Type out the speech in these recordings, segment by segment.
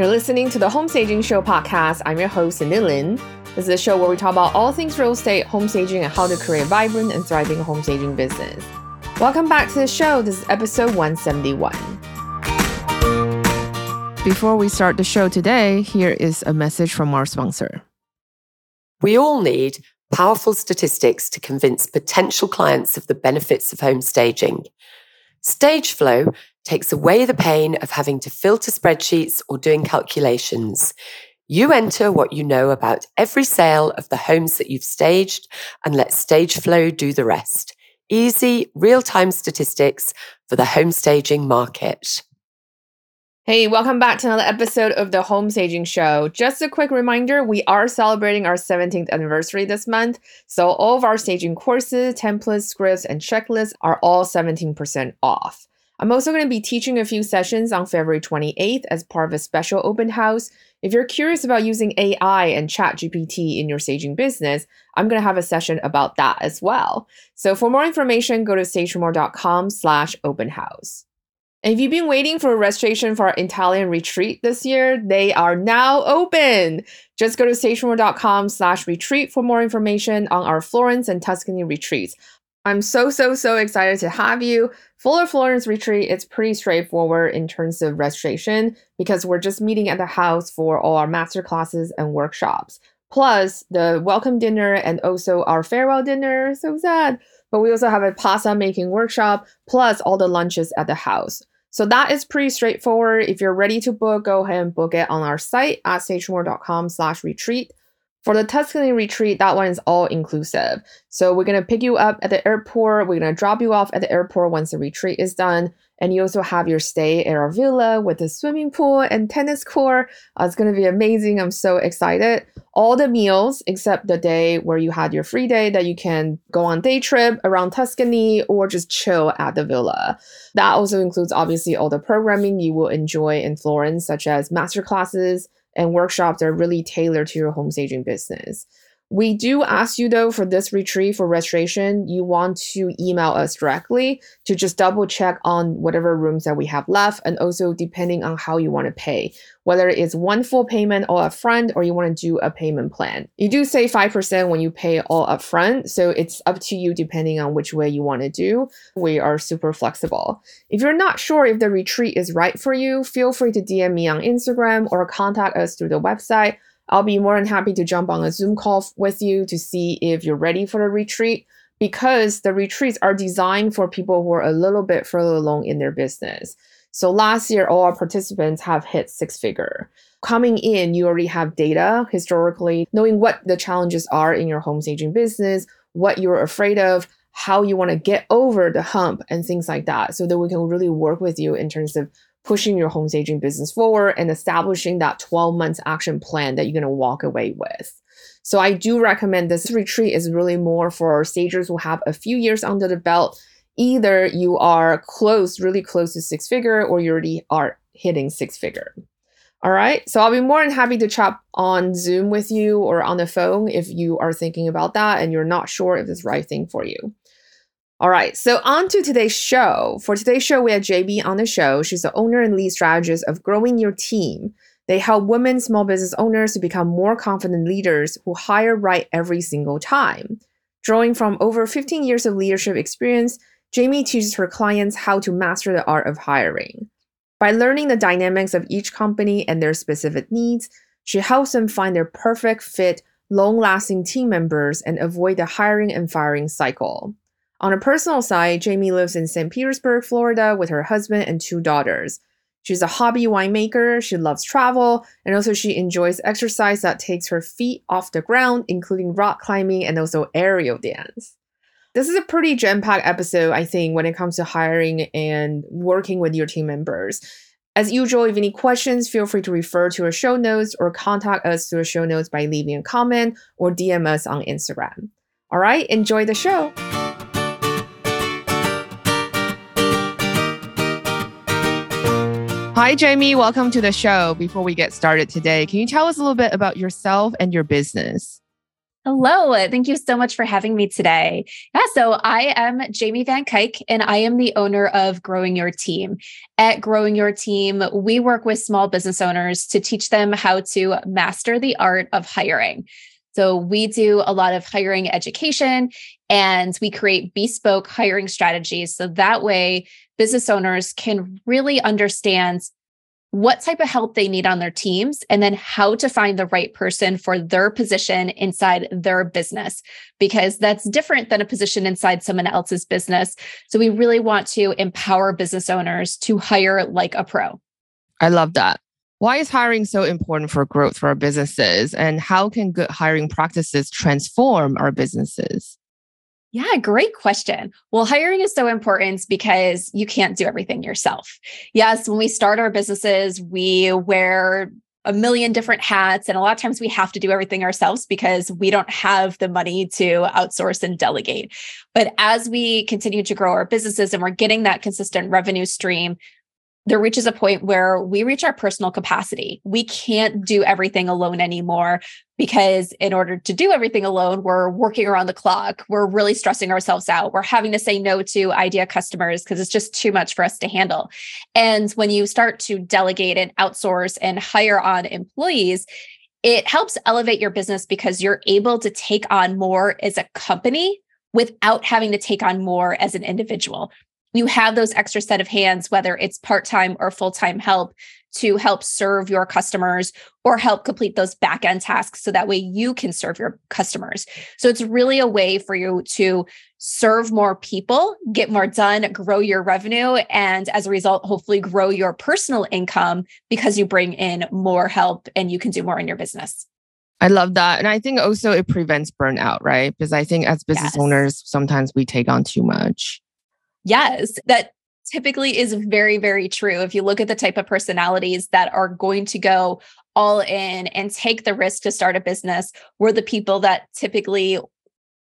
You're listening to the Home Staging Show podcast. I'm your host, Nilin. This is a show where we talk about all things real estate, home staging, and how to create a vibrant and thriving home staging business. Welcome back to the show. This is episode 171. Before we start the show today, here is a message from our sponsor. We all need powerful statistics to convince potential clients of the benefits of home staging. StageFlow takes away the pain of having to filter spreadsheets or doing calculations. You enter what you know about every sale of the homes that you've staged and let StageFlow do the rest. Easy, real time statistics for the home staging market. Hey, welcome back to another episode of the Home Staging Show. Just a quick reminder we are celebrating our 17th anniversary this month. So, all of our staging courses, templates, scripts, and checklists are all 17% off. I'm also going to be teaching a few sessions on February 28th as part of a special open house. If you're curious about using AI and ChatGPT in your staging business, I'm going to have a session about that as well. So for more information, go to stageformore.com slash open house. And if you've been waiting for a registration for our Italian retreat this year, they are now open. Just go to stageformore.com slash retreat for more information on our Florence and Tuscany retreats. I'm so, so, so excited to have you. Fuller Florence retreat is pretty straightforward in terms of registration because we're just meeting at the house for all our master classes and workshops. Plus the welcome dinner and also our farewell dinner. So sad. But we also have a pasta making workshop, plus all the lunches at the house. So that is pretty straightforward. If you're ready to book, go ahead and book it on our site at stageformore.com slash retreat. For the Tuscany retreat, that one is all inclusive. So we're gonna pick you up at the airport. We're gonna drop you off at the airport once the retreat is done, and you also have your stay at our villa with a swimming pool and tennis court. Uh, it's gonna be amazing. I'm so excited. All the meals except the day where you had your free day that you can go on day trip around Tuscany or just chill at the villa. That also includes obviously all the programming you will enjoy in Florence, such as master classes and workshops are really tailored to your home staging business. We do ask you though for this retreat for registration, you want to email us directly to just double check on whatever rooms that we have left and also depending on how you want to pay, whether it's one full payment all upfront or you want to do a payment plan. You do save 5% when you pay all upfront, so it's up to you depending on which way you want to do. We are super flexible. If you're not sure if the retreat is right for you, feel free to DM me on Instagram or contact us through the website I'll be more than happy to jump on a Zoom call with you to see if you're ready for the retreat because the retreats are designed for people who are a little bit further along in their business. So last year, all our participants have hit six figure. Coming in, you already have data historically, knowing what the challenges are in your home staging business, what you're afraid of, how you want to get over the hump, and things like that, so that we can really work with you in terms of pushing your home staging business forward and establishing that 12 months action plan that you're going to walk away with. So I do recommend this retreat is really more for stagers who have a few years under the belt. Either you are close, really close to six figure, or you already are hitting six figure. All right. So I'll be more than happy to chat on Zoom with you or on the phone if you are thinking about that and you're not sure if it's the right thing for you. All right, so on to today's show. For today's show, we have JB on the show. She's the owner and lead strategist of Growing Your Team. They help women small business owners to become more confident leaders who hire right every single time. Drawing from over 15 years of leadership experience, Jamie teaches her clients how to master the art of hiring. By learning the dynamics of each company and their specific needs, she helps them find their perfect fit, long lasting team members and avoid the hiring and firing cycle. On a personal side, Jamie lives in St. Petersburg, Florida, with her husband and two daughters. She's a hobby winemaker, she loves travel, and also she enjoys exercise that takes her feet off the ground, including rock climbing and also aerial dance. This is a pretty jam packed episode, I think, when it comes to hiring and working with your team members. As usual, if any questions, feel free to refer to our show notes or contact us through our show notes by leaving a comment or DM us on Instagram. All right, enjoy the show. Hi, Jamie. Welcome to the show. Before we get started today, can you tell us a little bit about yourself and your business? Hello. Thank you so much for having me today. Yeah, so I am Jamie Van Cuyk, and I am the owner of Growing Your Team. At Growing Your Team, we work with small business owners to teach them how to master the art of hiring. So we do a lot of hiring education and we create bespoke hiring strategies. So that way, business owners can really understand what type of help they need on their teams, and then how to find the right person for their position inside their business, because that's different than a position inside someone else's business. So we really want to empower business owners to hire like a pro. I love that. Why is hiring so important for growth for our businesses? And how can good hiring practices transform our businesses? Yeah, great question. Well, hiring is so important because you can't do everything yourself. Yes, when we start our businesses, we wear a million different hats. And a lot of times we have to do everything ourselves because we don't have the money to outsource and delegate. But as we continue to grow our businesses and we're getting that consistent revenue stream, there reaches a point where we reach our personal capacity. We can't do everything alone anymore because in order to do everything alone, we're working around the clock. We're really stressing ourselves out. We're having to say no to idea customers because it's just too much for us to handle. And when you start to delegate and outsource and hire on employees, it helps elevate your business because you're able to take on more as a company without having to take on more as an individual you have those extra set of hands, whether it's part time or full time help to help serve your customers or help complete those back end tasks so that way you can serve your customers. So it's really a way for you to serve more people, get more done, grow your revenue, and as a result, hopefully grow your personal income because you bring in more help and you can do more in your business. I love that. And I think also it prevents burnout, right? Because I think as business yes. owners, sometimes we take on too much. Yes, that typically is very, very true. If you look at the type of personalities that are going to go all in and take the risk to start a business, we're the people that typically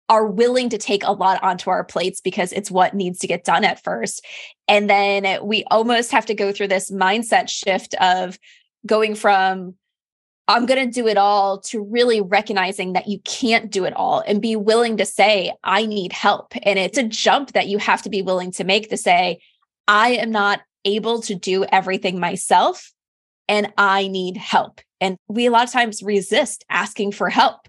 are willing to take a lot onto our plates because it's what needs to get done at first. And then we almost have to go through this mindset shift of going from I'm going to do it all to really recognizing that you can't do it all and be willing to say, I need help. And it's a jump that you have to be willing to make to say, I am not able to do everything myself and I need help. And we a lot of times resist asking for help.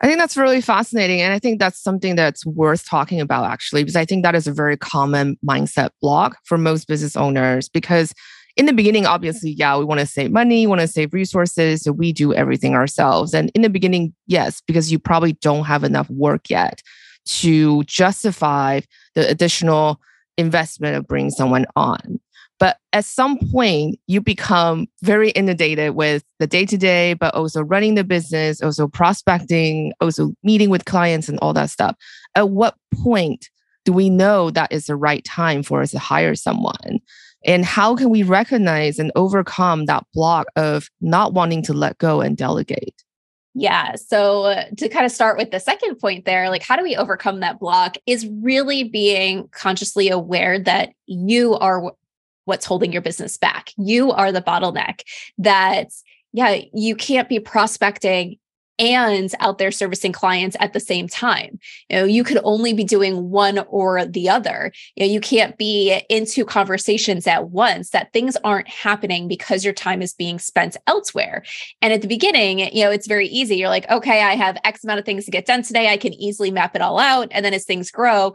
I think that's really fascinating. And I think that's something that's worth talking about, actually, because I think that is a very common mindset block for most business owners because in the beginning, obviously, yeah, we want to save money, want to save resources. So we do everything ourselves. And in the beginning, yes, because you probably don't have enough work yet to justify the additional investment of bringing someone on. But at some point, you become very inundated with the day to day, but also running the business, also prospecting, also meeting with clients and all that stuff. At what point do we know that is the right time for us to hire someone? And how can we recognize and overcome that block of not wanting to let go and delegate? Yeah. So, to kind of start with the second point there, like how do we overcome that block is really being consciously aware that you are what's holding your business back. You are the bottleneck that, yeah, you can't be prospecting and out there servicing clients at the same time. You know, you could only be doing one or the other. You know, you can't be into conversations at once that things aren't happening because your time is being spent elsewhere. And at the beginning, you know, it's very easy. You're like, okay, I have X amount of things to get done today. I can easily map it all out. And then as things grow,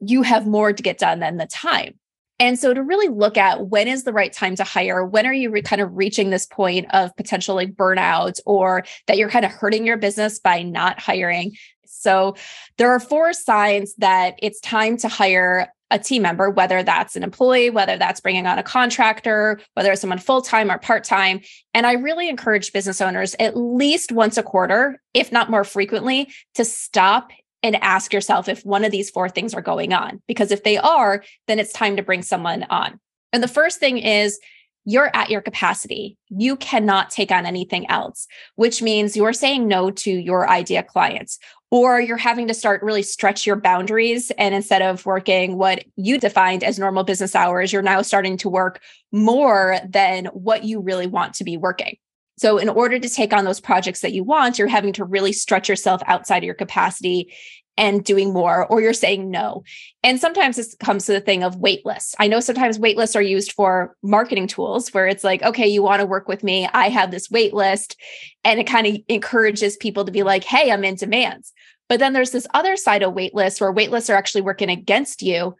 you have more to get done than the time. And so to really look at when is the right time to hire, when are you re- kind of reaching this point of potential like burnout or that you're kind of hurting your business by not hiring. So there are four signs that it's time to hire a team member, whether that's an employee, whether that's bringing on a contractor, whether it's someone full time or part time. And I really encourage business owners at least once a quarter, if not more frequently, to stop and ask yourself if one of these four things are going on. Because if they are, then it's time to bring someone on. And the first thing is you're at your capacity. You cannot take on anything else, which means you're saying no to your idea clients, or you're having to start really stretch your boundaries. And instead of working what you defined as normal business hours, you're now starting to work more than what you really want to be working. So, in order to take on those projects that you want, you're having to really stretch yourself outside of your capacity and doing more, or you're saying no. And sometimes this comes to the thing of wait lists. I know sometimes wait lists are used for marketing tools where it's like, okay, you want to work with me. I have this wait list. And it kind of encourages people to be like, hey, I'm in demands. But then there's this other side of wait lists where wait lists are actually working against you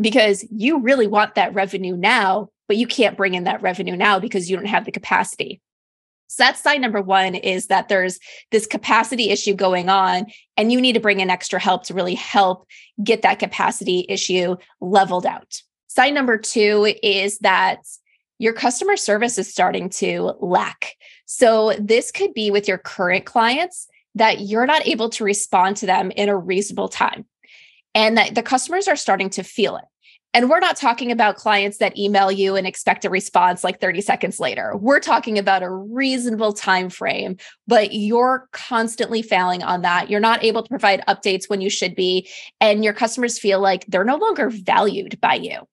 because you really want that revenue now, but you can't bring in that revenue now because you don't have the capacity. So that's sign number one is that there's this capacity issue going on, and you need to bring in extra help to really help get that capacity issue leveled out. Sign number two is that your customer service is starting to lack. So this could be with your current clients that you're not able to respond to them in a reasonable time and that the customers are starting to feel it. And we're not talking about clients that email you and expect a response like 30 seconds later. We're talking about a reasonable time frame, but you're constantly failing on that. You're not able to provide updates when you should be, and your customers feel like they're no longer valued by you.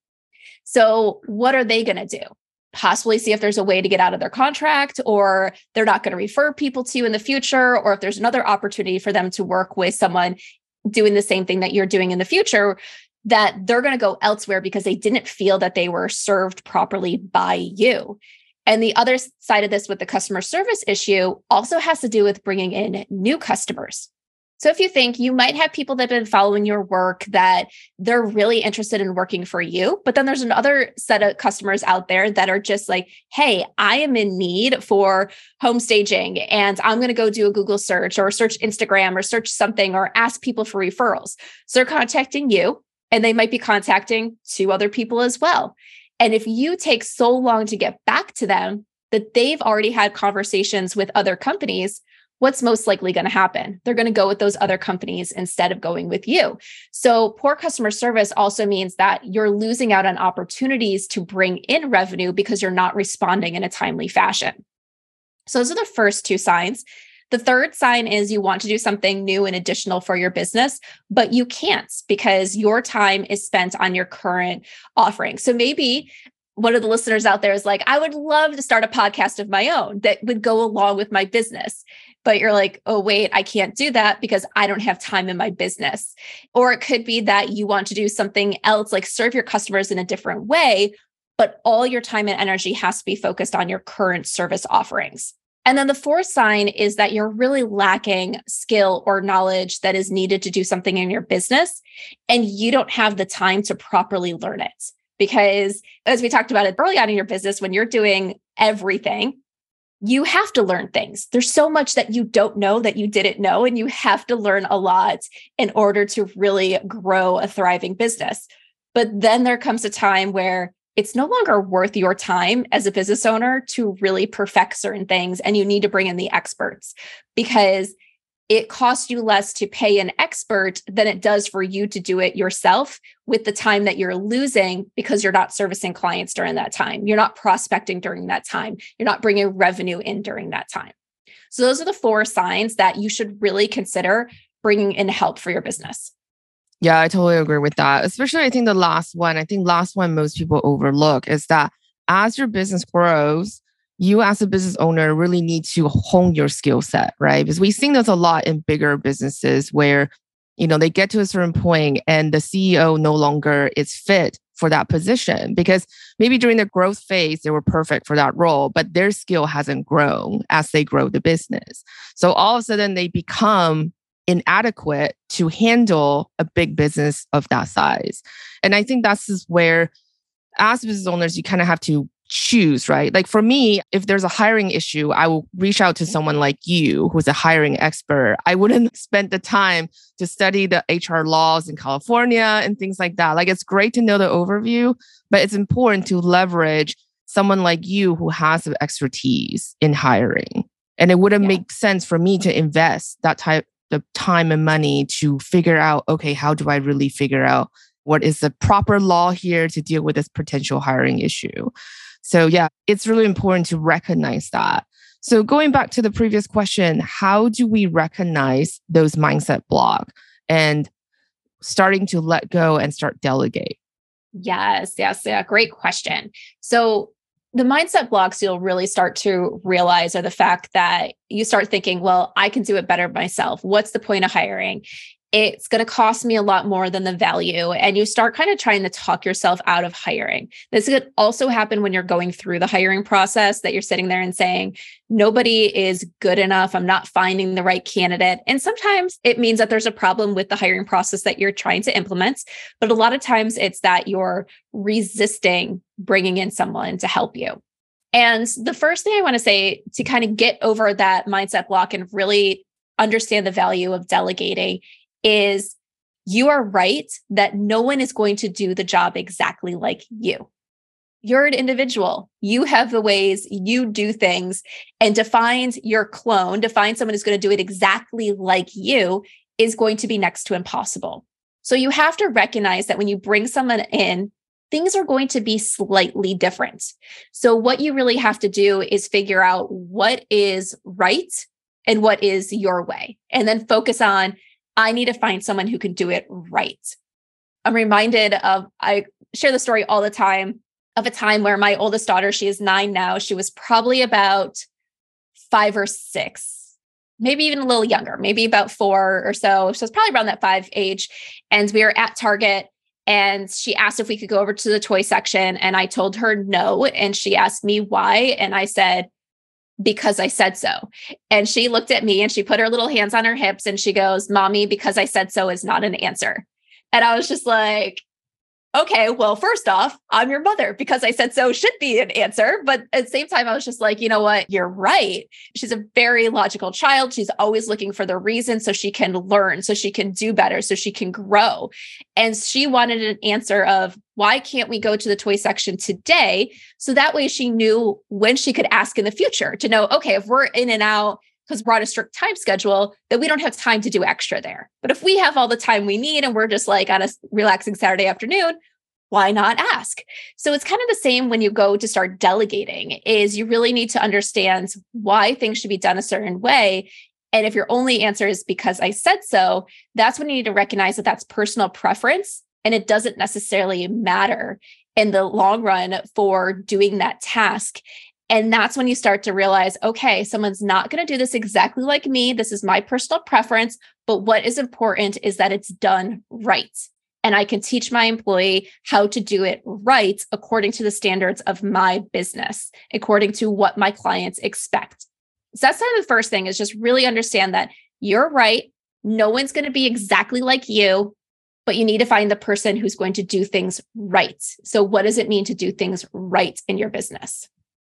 So, what are they going to do? Possibly see if there's a way to get out of their contract, or they're not going to refer people to you in the future, or if there's another opportunity for them to work with someone doing the same thing that you're doing in the future that they're going to go elsewhere because they didn't feel that they were served properly by you. And the other side of this with the customer service issue also has to do with bringing in new customers. So if you think you might have people that have been following your work that they're really interested in working for you, but then there's another set of customers out there that are just like, hey, I am in need for home staging and I'm going to go do a Google search or search Instagram or search something or ask people for referrals. So they're contacting you and they might be contacting two other people as well. And if you take so long to get back to them that they've already had conversations with other companies, what's most likely going to happen? They're going to go with those other companies instead of going with you. So, poor customer service also means that you're losing out on opportunities to bring in revenue because you're not responding in a timely fashion. So, those are the first two signs. The third sign is you want to do something new and additional for your business, but you can't because your time is spent on your current offering. So maybe one of the listeners out there is like, I would love to start a podcast of my own that would go along with my business. But you're like, oh, wait, I can't do that because I don't have time in my business. Or it could be that you want to do something else, like serve your customers in a different way, but all your time and energy has to be focused on your current service offerings. And then the fourth sign is that you're really lacking skill or knowledge that is needed to do something in your business, and you don't have the time to properly learn it. Because as we talked about it early on in your business, when you're doing everything, you have to learn things. There's so much that you don't know that you didn't know, and you have to learn a lot in order to really grow a thriving business. But then there comes a time where it's no longer worth your time as a business owner to really perfect certain things and you need to bring in the experts because it costs you less to pay an expert than it does for you to do it yourself with the time that you're losing because you're not servicing clients during that time. You're not prospecting during that time. You're not bringing revenue in during that time. So, those are the four signs that you should really consider bringing in help for your business. Yeah, I totally agree with that. Especially, I think the last one, I think last one most people overlook is that as your business grows, you as a business owner really need to hone your skill set, right? Because we've seen this a lot in bigger businesses where, you know, they get to a certain point and the CEO no longer is fit for that position because maybe during the growth phase they were perfect for that role but their skill hasn't grown as they grow the business so all of a sudden they become inadequate to handle a big business of that size. And I think that's is where, as business owners, you kind of have to choose, right? Like for me, if there's a hiring issue, I will reach out to someone like you who's a hiring expert. I wouldn't spend the time to study the HR laws in California and things like that. Like it's great to know the overview, but it's important to leverage someone like you who has the expertise in hiring. And it wouldn't yeah. make sense for me to invest that type the time and money to figure out okay how do i really figure out what is the proper law here to deal with this potential hiring issue? So yeah it's really important to recognize that. So going back to the previous question how do we recognize those mindset block and starting to let go and start delegate? Yes yes yeah great question. So the mindset blocks you'll really start to realize are the fact that you start thinking, well, I can do it better myself. What's the point of hiring? It's going to cost me a lot more than the value. And you start kind of trying to talk yourself out of hiring. This could also happen when you're going through the hiring process that you're sitting there and saying, nobody is good enough. I'm not finding the right candidate. And sometimes it means that there's a problem with the hiring process that you're trying to implement. But a lot of times it's that you're resisting bringing in someone to help you. And the first thing I want to say to kind of get over that mindset block and really understand the value of delegating is you are right that no one is going to do the job exactly like you. You're an individual. You have the ways you do things. And to find your clone, to find someone who's going to do it exactly like you is going to be next to impossible. So you have to recognize that when you bring someone in, things are going to be slightly different. So what you really have to do is figure out what is right and what is your way, and then focus on I need to find someone who can do it right. I'm reminded of, I share the story all the time of a time where my oldest daughter, she is nine now, she was probably about five or six, maybe even a little younger, maybe about four or so. So it's probably around that five age. And we were at Target and she asked if we could go over to the toy section. And I told her no. And she asked me why. And I said, because I said so. And she looked at me and she put her little hands on her hips and she goes, Mommy, because I said so is not an answer. And I was just like, okay, well, first off, I'm your mother because I said so should be an answer. But at the same time, I was just like, you know what? You're right. She's a very logical child. She's always looking for the reason so she can learn, so she can do better, so she can grow. And she wanted an answer of why can't we go to the toy section today? So that way she knew when she could ask in the future to know, okay, if we're in and out, because we're on a strict time schedule that we don't have time to do extra there. But if we have all the time we need and we're just like on a relaxing Saturday afternoon, why not ask? So it's kind of the same when you go to start delegating is you really need to understand why things should be done a certain way and if your only answer is because I said so, that's when you need to recognize that that's personal preference and it doesn't necessarily matter in the long run for doing that task. And that's when you start to realize, okay, someone's not going to do this exactly like me. This is my personal preference. But what is important is that it's done right. And I can teach my employee how to do it right according to the standards of my business, according to what my clients expect. So that's kind of the first thing is just really understand that you're right. No one's going to be exactly like you, but you need to find the person who's going to do things right. So, what does it mean to do things right in your business?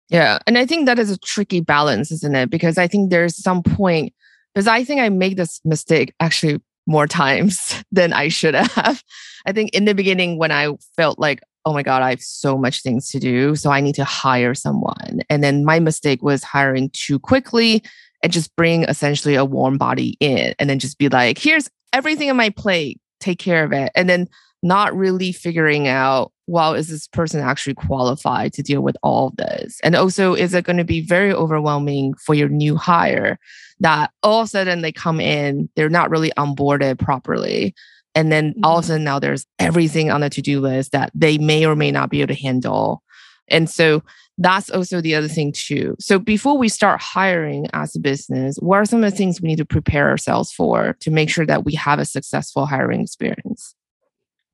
Yeah. And I think that is a tricky balance, isn't it? Because I think there's some point, because I think I made this mistake actually more times than I should have. I think in the beginning, when I felt like, oh my God, I have so much things to do. So I need to hire someone. And then my mistake was hiring too quickly and just bring essentially a warm body in and then just be like, here's everything on my plate, take care of it. And then not really figuring out well, is this person actually qualified to deal with all of this? And also, is it going to be very overwhelming for your new hire that all of a sudden they come in, they're not really onboarded properly. And then mm-hmm. all of a mm-hmm. sudden now there's everything on the to do list that they may or may not be able to handle. And so that's also the other thing too. So before we start hiring as a business, what are some of the things we need to prepare ourselves for to make sure that we have a successful hiring experience?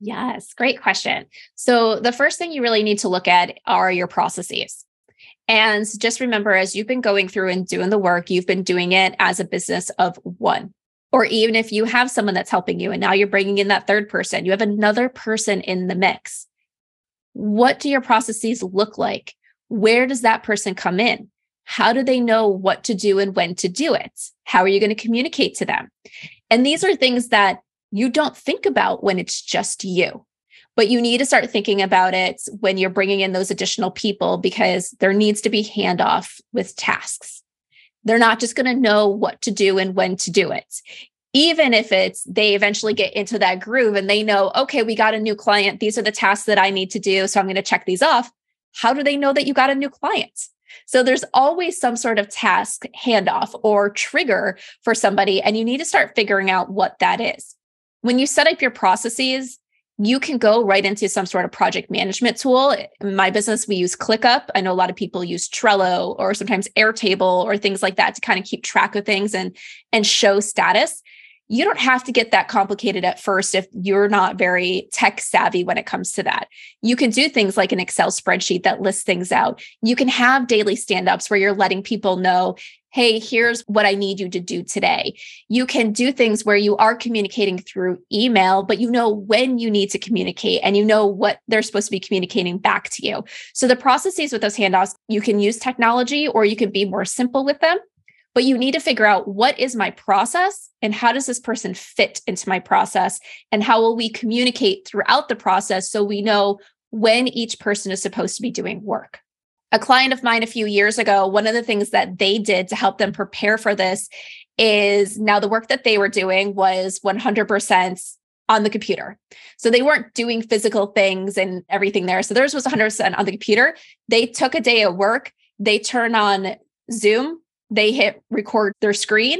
Yes, great question. So, the first thing you really need to look at are your processes. And just remember, as you've been going through and doing the work, you've been doing it as a business of one. Or even if you have someone that's helping you and now you're bringing in that third person, you have another person in the mix. What do your processes look like? Where does that person come in? How do they know what to do and when to do it? How are you going to communicate to them? And these are things that you don't think about when it's just you. But you need to start thinking about it when you're bringing in those additional people because there needs to be handoff with tasks. They're not just going to know what to do and when to do it. Even if it's they eventually get into that groove and they know, okay, we got a new client. These are the tasks that I need to do. So I'm going to check these off. How do they know that you got a new client? So there's always some sort of task handoff or trigger for somebody, and you need to start figuring out what that is when you set up your processes, you can go right into some sort of project management tool. In my business, we use ClickUp. I know a lot of people use Trello or sometimes Airtable or things like that to kind of keep track of things and and show status. You don't have to get that complicated at first if you're not very tech savvy when it comes to that. You can do things like an Excel spreadsheet that lists things out. You can have daily stand ups where you're letting people know, hey, here's what I need you to do today. You can do things where you are communicating through email, but you know when you need to communicate and you know what they're supposed to be communicating back to you. So the processes with those handoffs, you can use technology or you can be more simple with them. But you need to figure out what is my process and how does this person fit into my process and how will we communicate throughout the process so we know when each person is supposed to be doing work a client of mine a few years ago, one of the things that they did to help them prepare for this is now the work that they were doing was 100% on the computer. So they weren't doing physical things and everything there. So theirs was 100% on the computer. They took a day of work, they turn on Zoom, they hit record their screen,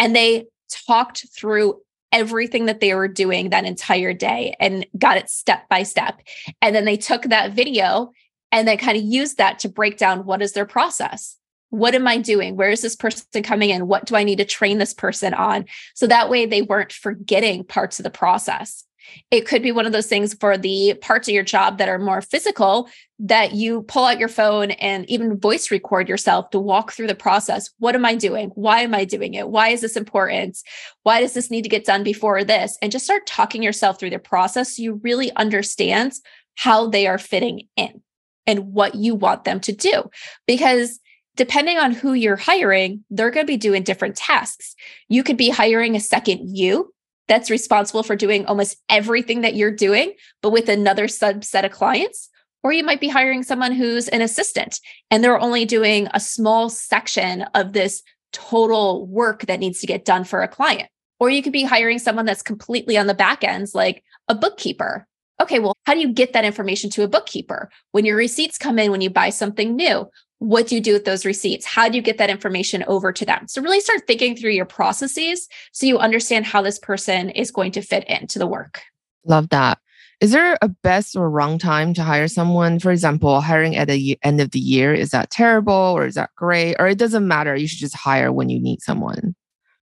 and they talked through everything that they were doing that entire day and got it step by step. And then they took that video and then kind of use that to break down what is their process what am i doing where is this person coming in what do i need to train this person on so that way they weren't forgetting parts of the process it could be one of those things for the parts of your job that are more physical that you pull out your phone and even voice record yourself to walk through the process. What am I doing? Why am I doing it? Why is this important? Why does this need to get done before this? And just start talking yourself through the process so you really understand how they are fitting in and what you want them to do. Because depending on who you're hiring, they're going to be doing different tasks. You could be hiring a second you that's responsible for doing almost everything that you're doing, but with another subset of clients. Or you might be hiring someone who's an assistant and they're only doing a small section of this total work that needs to get done for a client. Or you could be hiring someone that's completely on the back ends, like a bookkeeper okay, well, how do you get that information to a bookkeeper? When your receipts come in, when you buy something new, what do you do with those receipts? How do you get that information over to them? So, really start thinking through your processes so you understand how this person is going to fit into the work. Love that. Is there a best or wrong time to hire someone? For example, hiring at the end of the year, is that terrible or is that great? Or it doesn't matter. You should just hire when you need someone.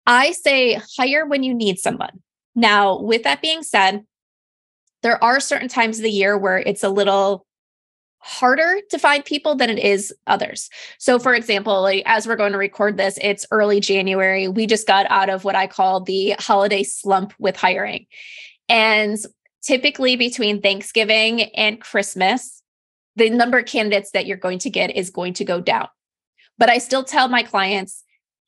I say hire when you need someone. Now, with that being said, there are certain times of the year where it's a little harder to find people than it is others. So for example, like as we're going to record this, it's early January. We just got out of what I call the holiday slump with hiring. And typically between Thanksgiving and Christmas, the number of candidates that you're going to get is going to go down. But I still tell my clients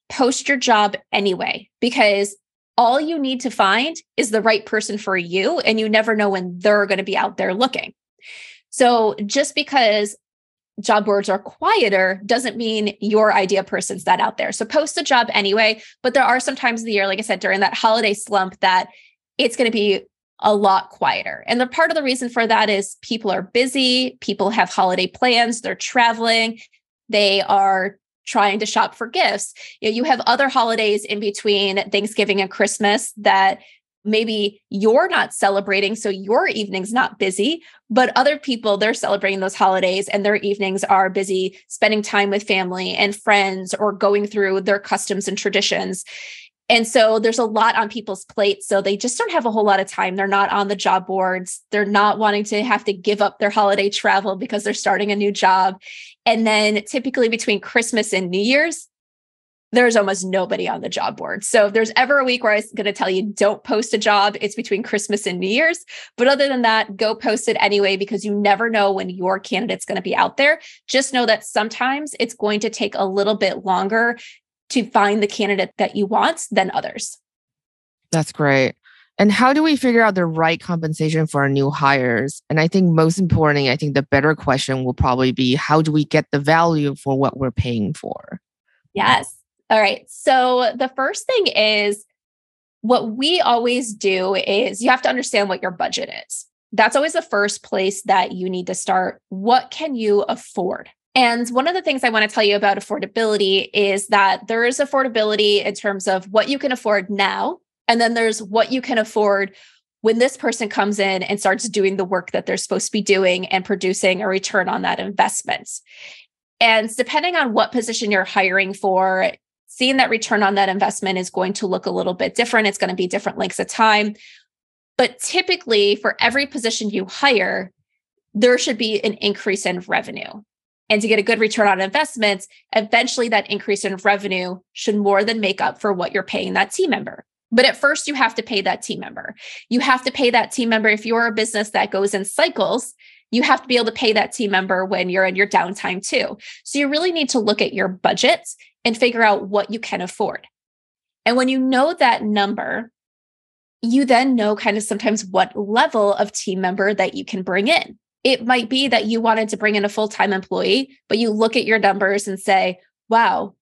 post your job anyway because all you need to find is the right person for you. And you never know when they're going to be out there looking. So just because job boards are quieter doesn't mean your idea person's that out there. So post a job anyway. But there are some times of the year, like I said, during that holiday slump, that it's going to be a lot quieter. And the part of the reason for that is people are busy, people have holiday plans, they're traveling, they are trying to shop for gifts. You, know, you have other holidays in between Thanksgiving and Christmas that maybe you're not celebrating so your evening's not busy but other people they're celebrating those holidays and their evenings are busy spending time with family and friends or going through their customs and traditions and so there's a lot on people's plates. So they just don't have a whole lot of time. They're not on the job boards. They're not wanting to have to give up their holiday travel because they're starting a new job. And then typically between Christmas and New Year's, there's almost nobody on the job board. So if there's ever a week where I'm going to tell you don't post a job, it's between Christmas and New Year's. But other than that, go post it anyway because you never know when your candidate's going to be out there. Just know that sometimes it's going to take a little bit longer to find the candidate that you want than others. That's great. And how do we figure out the right compensation for our new hires? And I think most importantly, I think the better question will probably be how do we get the value for what we're paying for? Yes. All right. So the first thing is what we always do is you have to understand what your budget is. That's always the first place that you need to start. What can you afford? And one of the things I want to tell you about affordability is that there is affordability in terms of what you can afford now. And then there's what you can afford when this person comes in and starts doing the work that they're supposed to be doing and producing a return on that investment. And depending on what position you're hiring for, seeing that return on that investment is going to look a little bit different. It's going to be different lengths of time. But typically, for every position you hire, there should be an increase in revenue. And to get a good return on investments, eventually that increase in revenue should more than make up for what you're paying that team member. But at first, you have to pay that team member. You have to pay that team member. If you're a business that goes in cycles, you have to be able to pay that team member when you're in your downtime too. So you really need to look at your budgets and figure out what you can afford. And when you know that number, you then know kind of sometimes what level of team member that you can bring in. It might be that you wanted to bring in a full time employee, but you look at your numbers and say, wow,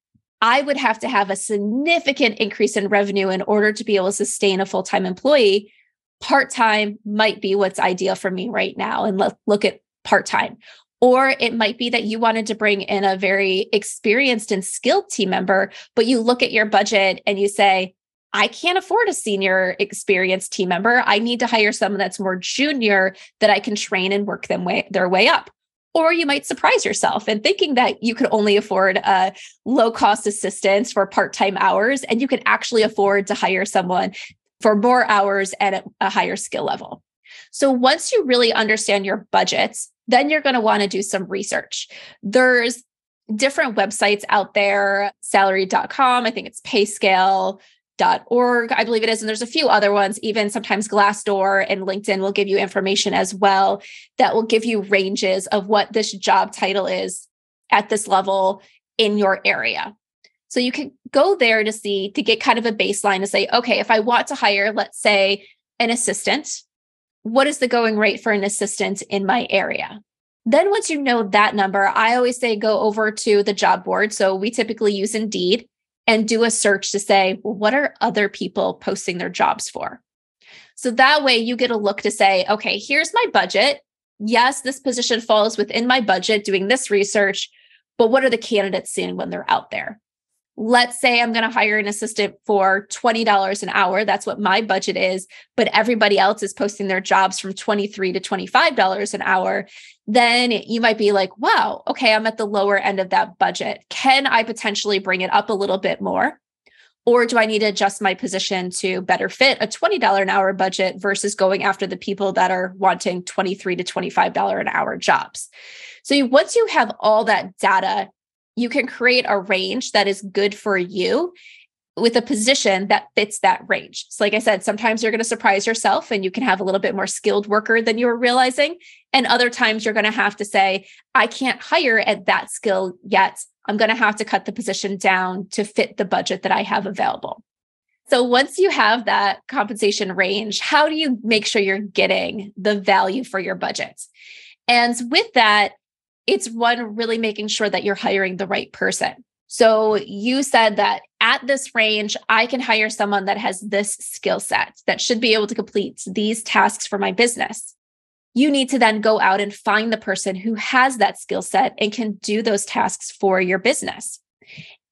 I would have to have a significant increase in revenue in order to be able to sustain a full time employee. Part time might be what's ideal for me right now. And let's look at part time. Or it might be that you wanted to bring in a very experienced and skilled team member, but you look at your budget and you say, I can't afford a senior experienced team member. I need to hire someone that's more junior that I can train and work them way their way up. Or you might surprise yourself in thinking that you could only afford a low cost assistance for part time hours, and you can actually afford to hire someone for more hours at a higher skill level. So once you really understand your budgets, then you're going to want to do some research. There's different websites out there, salary.com, I think it's payscale, org i believe it is and there's a few other ones even sometimes glassdoor and linkedin will give you information as well that will give you ranges of what this job title is at this level in your area. So you can go there to see to get kind of a baseline to say okay if i want to hire let's say an assistant what is the going rate for an assistant in my area? Then once you know that number i always say go over to the job board. So we typically use indeed and do a search to say, well, what are other people posting their jobs for? So that way you get a look to say, okay, here's my budget. Yes, this position falls within my budget doing this research, but what are the candidates seeing when they're out there? Let's say I'm going to hire an assistant for $20 an hour. That's what my budget is, but everybody else is posting their jobs from 23 to $25 an hour. Then you might be like, wow, okay, I'm at the lower end of that budget. Can I potentially bring it up a little bit more? Or do I need to adjust my position to better fit a $20 an hour budget versus going after the people that are wanting 23 to $25 an hour jobs? So once you have all that data you can create a range that is good for you with a position that fits that range. So, like I said, sometimes you're going to surprise yourself and you can have a little bit more skilled worker than you were realizing. And other times you're going to have to say, I can't hire at that skill yet. I'm going to have to cut the position down to fit the budget that I have available. So, once you have that compensation range, how do you make sure you're getting the value for your budget? And with that, it's one really making sure that you're hiring the right person. So you said that at this range, I can hire someone that has this skill set that should be able to complete these tasks for my business. You need to then go out and find the person who has that skill set and can do those tasks for your business.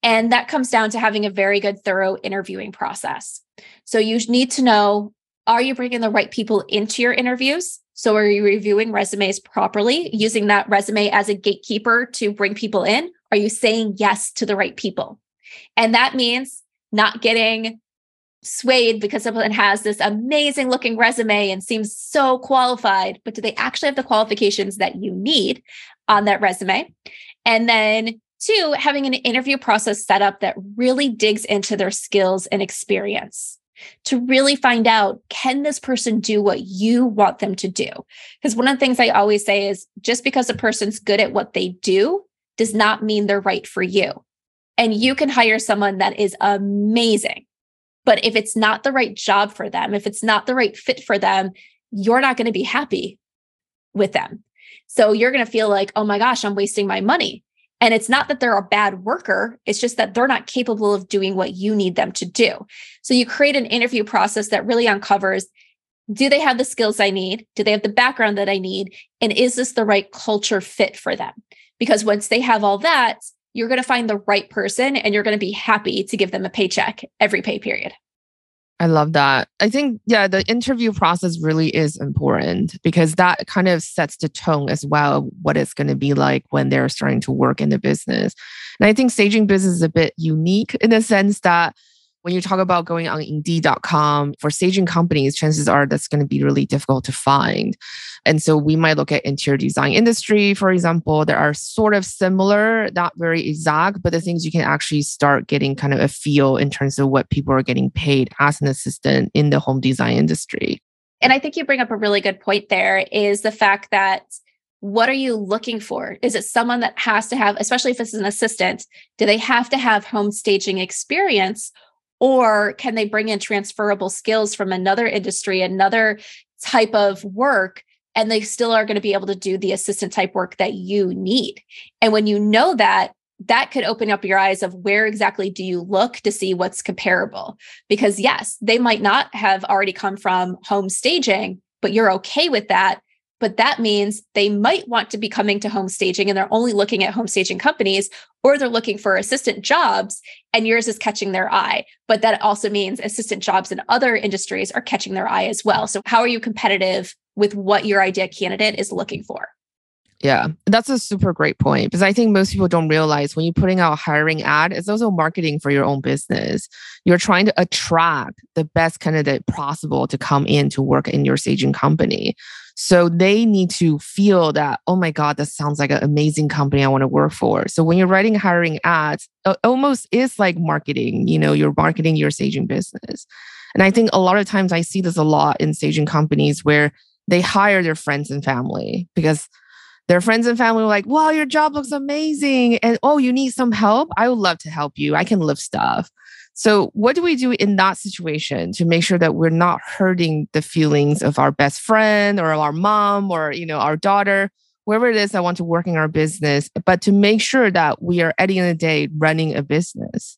And that comes down to having a very good, thorough interviewing process. So you need to know are you bringing the right people into your interviews? So, are you reviewing resumes properly, using that resume as a gatekeeper to bring people in? Are you saying yes to the right people? And that means not getting swayed because someone has this amazing looking resume and seems so qualified, but do they actually have the qualifications that you need on that resume? And then, two, having an interview process set up that really digs into their skills and experience to really find out can this person do what you want them to do? Because one of the things I always say is just because a person's good at what they do does not mean they're right for you. And you can hire someone that is amazing. But if it's not the right job for them, if it's not the right fit for them, you're not going to be happy with them. So you're going to feel like, oh my gosh, I'm wasting my money. And it's not that they're a bad worker, it's just that they're not capable of doing what you need them to do. So you create an interview process that really uncovers do they have the skills I need? Do they have the background that I need? And is this the right culture fit for them? Because once they have all that, you're going to find the right person and you're going to be happy to give them a paycheck every pay period. I love that. I think, yeah, the interview process really is important because that kind of sets the tone as well, of what it's going to be like when they're starting to work in the business. And I think staging business is a bit unique in the sense that when you talk about going on Indeed.com for staging companies, chances are that's going to be really difficult to find. And so we might look at interior design industry, for example, there are sort of similar, not very exact, but the things you can actually start getting kind of a feel in terms of what people are getting paid as an assistant in the home design industry. And I think you bring up a really good point there is the fact that what are you looking for? Is it someone that has to have, especially if it's an assistant, do they have to have home staging experience? Or can they bring in transferable skills from another industry, another type of work, and they still are going to be able to do the assistant type work that you need? And when you know that, that could open up your eyes of where exactly do you look to see what's comparable because yes they might not have already come from home staging but you're okay with that but that means they might want to be coming to home staging and they're only looking at home staging companies or they're looking for assistant jobs and yours is catching their eye. But that also means assistant jobs in other industries are catching their eye as well. So, how are you competitive with what your idea candidate is looking for? Yeah, that's a super great point because I think most people don't realize when you're putting out a hiring ad, it's also marketing for your own business. You're trying to attract the best candidate possible to come in to work in your staging company. So they need to feel that, oh my God, that sounds like an amazing company I want to work for. So when you're writing hiring ads, it almost is like marketing, you know, you're marketing your staging business. And I think a lot of times I see this a lot in staging companies where they hire their friends and family because their friends and family were like, wow, your job looks amazing. And oh, you need some help? I would love to help you. I can lift stuff. So, what do we do in that situation to make sure that we're not hurting the feelings of our best friend or our mom or you know our daughter, whoever it is that want to work in our business, but to make sure that we are at the end of the day running a business?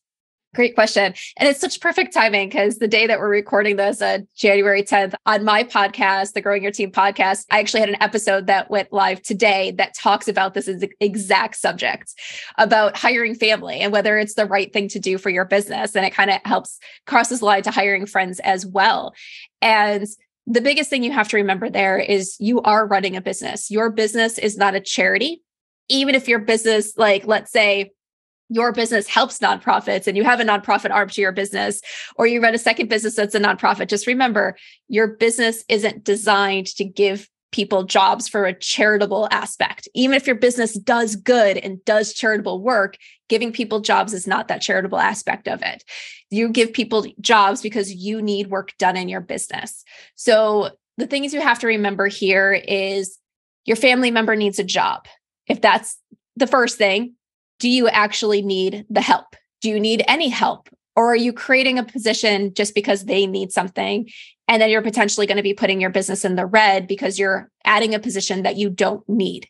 Great question. And it's such perfect timing because the day that we're recording this, uh, January 10th, on my podcast, the Growing Your Team podcast, I actually had an episode that went live today that talks about this exact subject about hiring family and whether it's the right thing to do for your business. And it kind of helps cross this line to hiring friends as well. And the biggest thing you have to remember there is you are running a business. Your business is not a charity. Even if your business, like, let's say, your business helps nonprofits and you have a nonprofit arm to your business, or you run a second business that's a nonprofit, just remember your business isn't designed to give people jobs for a charitable aspect. Even if your business does good and does charitable work, giving people jobs is not that charitable aspect of it. You give people jobs because you need work done in your business. So the things you have to remember here is your family member needs a job. If that's the first thing, do you actually need the help? Do you need any help? Or are you creating a position just because they need something? And then you're potentially going to be putting your business in the red because you're adding a position that you don't need.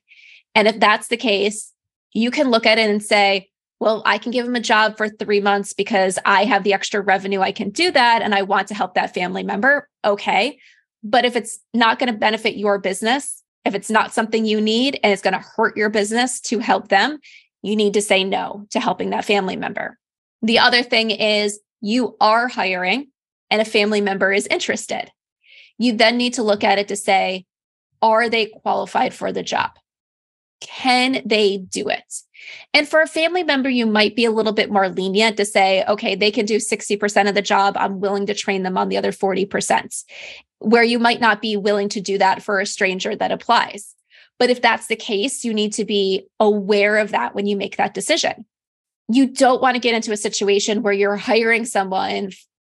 And if that's the case, you can look at it and say, well, I can give them a job for three months because I have the extra revenue. I can do that. And I want to help that family member. Okay. But if it's not going to benefit your business, if it's not something you need and it's going to hurt your business to help them, you need to say no to helping that family member. The other thing is you are hiring and a family member is interested. You then need to look at it to say, are they qualified for the job? Can they do it? And for a family member, you might be a little bit more lenient to say, okay, they can do 60% of the job. I'm willing to train them on the other 40%, where you might not be willing to do that for a stranger that applies. But if that's the case, you need to be aware of that when you make that decision. You don't want to get into a situation where you're hiring someone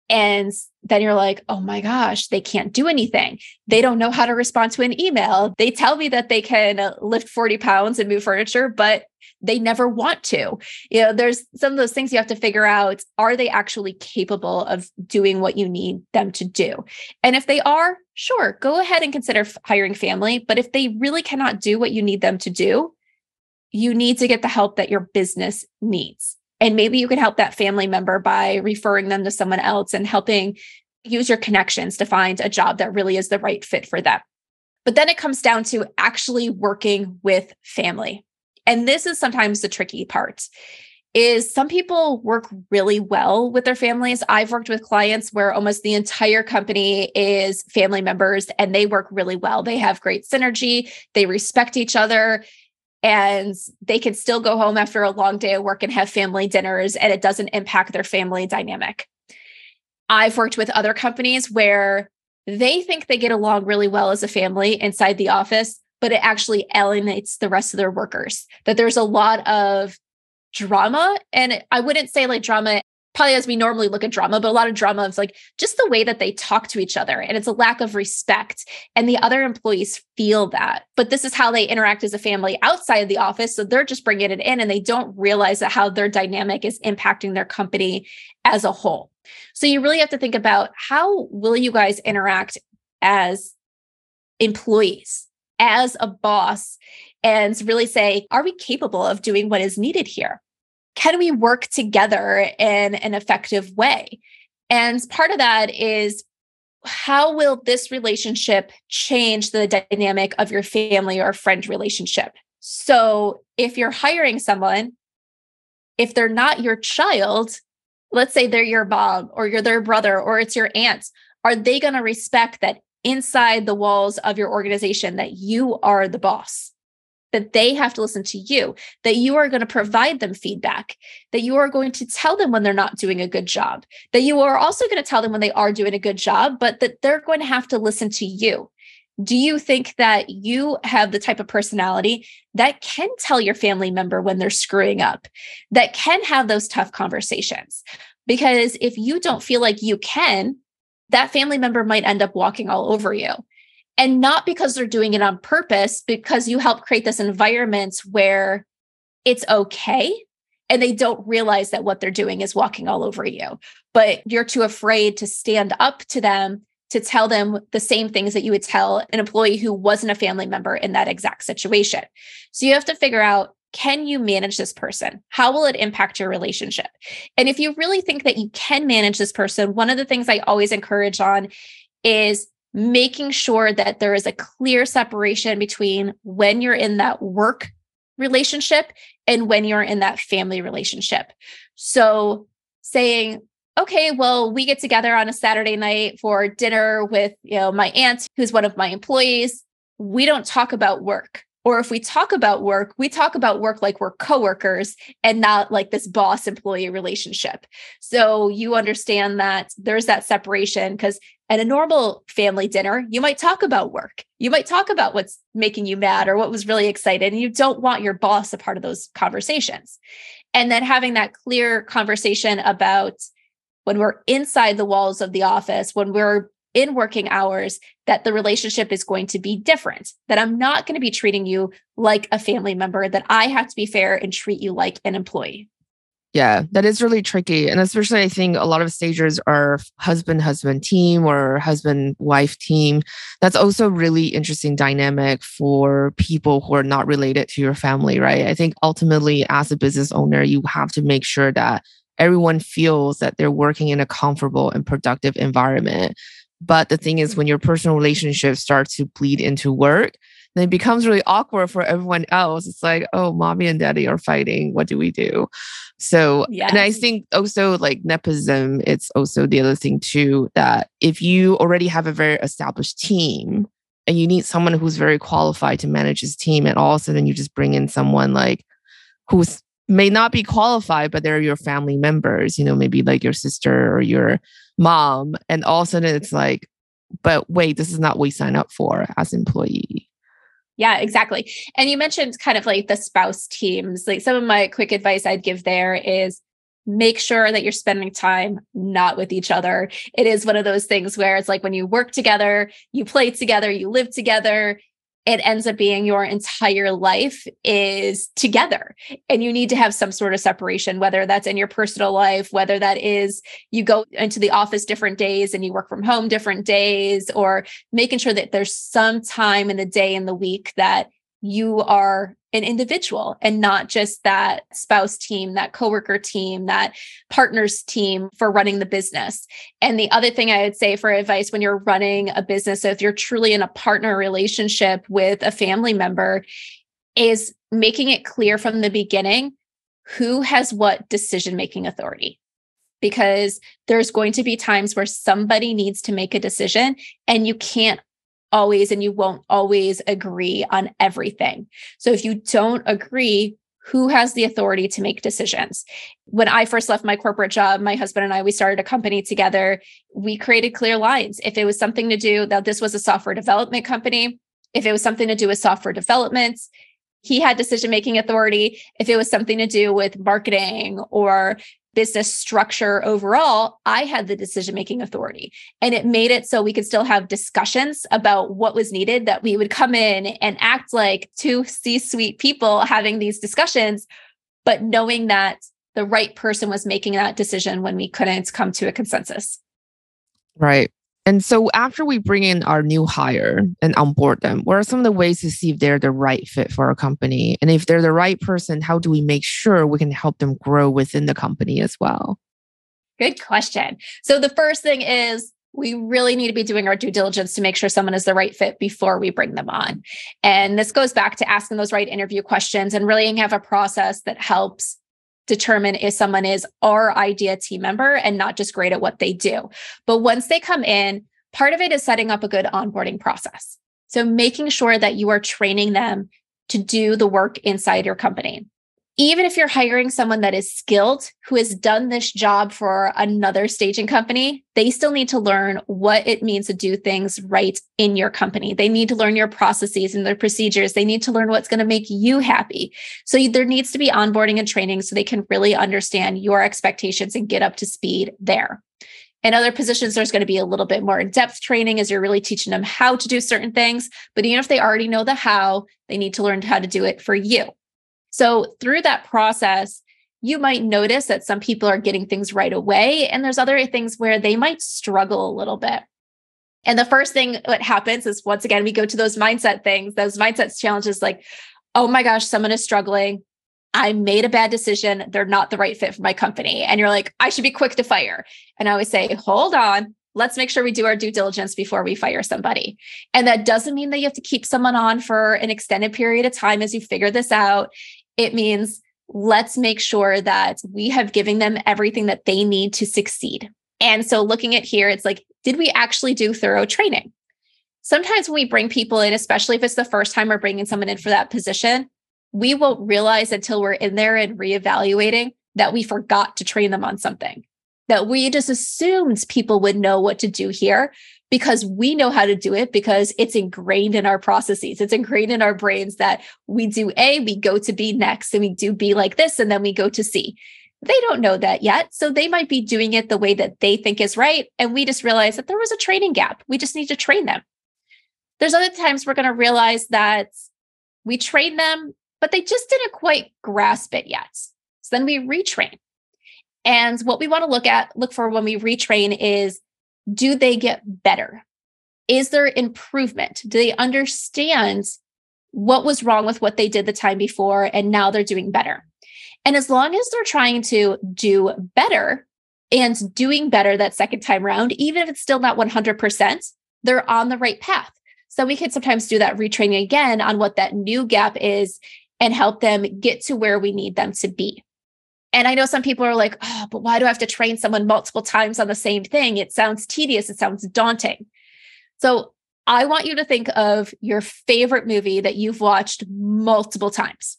and then you're like, oh my gosh, they can't do anything. They don't know how to respond to an email. They tell me that they can lift 40 pounds and move furniture, but they never want to. You know, there's some of those things you have to figure out are they actually capable of doing what you need them to do? And if they are, sure, go ahead and consider hiring family. But if they really cannot do what you need them to do, you need to get the help that your business needs. And maybe you can help that family member by referring them to someone else and helping use your connections to find a job that really is the right fit for them. But then it comes down to actually working with family. And this is sometimes the tricky part is some people work really well with their families. I've worked with clients where almost the entire company is family members and they work really well. They have great synergy, they respect each other, and they can still go home after a long day of work and have family dinners, and it doesn't impact their family dynamic. I've worked with other companies where they think they get along really well as a family inside the office, but it actually alienates the rest of their workers. That there's a lot of drama. And I wouldn't say like drama probably as we normally look at drama, but a lot of drama is like just the way that they talk to each other. And it's a lack of respect. And the other employees feel that. But this is how they interact as a family outside of the office. So they're just bringing it in and they don't realize that how their dynamic is impacting their company as a whole. So you really have to think about how will you guys interact as employees, as a boss, and really say, are we capable of doing what is needed here? Can we work together in an effective way? And part of that is how will this relationship change the dynamic of your family or friend relationship? So, if you're hiring someone, if they're not your child, let's say they're your mom or you're their brother or it's your aunt, are they going to respect that inside the walls of your organization that you are the boss? That they have to listen to you, that you are going to provide them feedback, that you are going to tell them when they're not doing a good job, that you are also going to tell them when they are doing a good job, but that they're going to have to listen to you. Do you think that you have the type of personality that can tell your family member when they're screwing up, that can have those tough conversations? Because if you don't feel like you can, that family member might end up walking all over you. And not because they're doing it on purpose, because you help create this environment where it's okay and they don't realize that what they're doing is walking all over you. But you're too afraid to stand up to them to tell them the same things that you would tell an employee who wasn't a family member in that exact situation. So you have to figure out can you manage this person? How will it impact your relationship? And if you really think that you can manage this person, one of the things I always encourage on is making sure that there is a clear separation between when you're in that work relationship and when you're in that family relationship. So saying, okay, well, we get together on a Saturday night for dinner with, you know, my aunt, who's one of my employees. We don't talk about work. Or if we talk about work, we talk about work like we're coworkers and not like this boss employee relationship. So you understand that there's that separation because at a normal family dinner, you might talk about work. You might talk about what's making you mad or what was really excited. And you don't want your boss a part of those conversations. And then having that clear conversation about when we're inside the walls of the office, when we're in working hours, that the relationship is going to be different, that I'm not going to be treating you like a family member, that I have to be fair and treat you like an employee. Yeah, that is really tricky. And especially, I think a lot of stagers are husband husband team or husband wife team. That's also really interesting dynamic for people who are not related to your family, right? I think ultimately, as a business owner, you have to make sure that everyone feels that they're working in a comfortable and productive environment. But the thing is, when your personal relationships start to bleed into work, then it becomes really awkward for everyone else. It's like, oh, mommy and daddy are fighting. What do we do? So, yes. and I think also like nepotism, it's also the other thing too that if you already have a very established team and you need someone who's very qualified to manage his team, and all of a sudden you just bring in someone like who's may not be qualified, but they're your family members, you know, maybe like your sister or your mom. And all of a sudden it's like, but wait, this is not what we sign up for as employee. Yeah, exactly. And you mentioned kind of like the spouse teams. Like some of my quick advice I'd give there is make sure that you're spending time not with each other. It is one of those things where it's like when you work together, you play together, you live together, it ends up being your entire life is together. And you need to have some sort of separation whether that's in your personal life whether that is you go into the office different days and you work from home different days or making sure that there's some time in the day in the week that you are an individual and not just that spouse team, that coworker team, that partners team for running the business. And the other thing I would say for advice when you're running a business, so if you're truly in a partner relationship with a family member, is making it clear from the beginning who has what decision making authority because there's going to be times where somebody needs to make a decision and you can't always and you won't always agree on everything. So if you don't agree, who has the authority to make decisions? When I first left my corporate job, my husband and I, we started a company together. We created clear lines. If it was something to do that this was a software development company, if it was something to do with software development, he had decision making authority. If it was something to do with marketing or business structure overall, I had the decision making authority. And it made it so we could still have discussions about what was needed, that we would come in and act like two C suite people having these discussions, but knowing that the right person was making that decision when we couldn't come to a consensus. Right. And so after we bring in our new hire and onboard them, what are some of the ways to see if they're the right fit for our company? And if they're the right person, how do we make sure we can help them grow within the company as well? Good question. So the first thing is we really need to be doing our due diligence to make sure someone is the right fit before we bring them on. And this goes back to asking those right interview questions and really have a process that helps determine if someone is our idea team member and not just great at what they do. But once they come in, part of it is setting up a good onboarding process. So making sure that you are training them to do the work inside your company even if you're hiring someone that is skilled, who has done this job for another staging company, they still need to learn what it means to do things right in your company. They need to learn your processes and their procedures. They need to learn what's going to make you happy. So there needs to be onboarding and training so they can really understand your expectations and get up to speed there. In other positions, there's going to be a little bit more in depth training as you're really teaching them how to do certain things. But even if they already know the how, they need to learn how to do it for you. So through that process, you might notice that some people are getting things right away, and there's other things where they might struggle a little bit. And the first thing that happens is once again, we go to those mindset things, those mindset challenges like, oh my gosh, someone is struggling. I made a bad decision. They're not the right fit for my company. And you're like, I should be quick to fire. And I always say, hold on. Let's make sure we do our due diligence before we fire somebody. And that doesn't mean that you have to keep someone on for an extended period of time as you figure this out. It means let's make sure that we have given them everything that they need to succeed. And so looking at here, it's like, did we actually do thorough training? Sometimes when we bring people in, especially if it's the first time we're bringing someone in for that position, we won't realize until we're in there and reevaluating that we forgot to train them on something, that we just assumed people would know what to do here because we know how to do it because it's ingrained in our processes. It's ingrained in our brains that we do A, we go to B next, and we do B like this, and then we go to C. They don't know that yet. So they might be doing it the way that they think is right. And we just realize that there was a training gap. We just need to train them. There's other times we're going to realize that we train them, but they just didn't quite grasp it yet. So then we retrain. And what we want to look at, look for when we retrain is do they get better? Is there improvement? Do they understand what was wrong with what they did the time before and now they're doing better? And as long as they're trying to do better and doing better that second time round, even if it's still not 100%, they're on the right path. So we could sometimes do that retraining again on what that new gap is and help them get to where we need them to be. And I know some people are like, oh, but why do I have to train someone multiple times on the same thing? It sounds tedious, it sounds daunting. So I want you to think of your favorite movie that you've watched multiple times.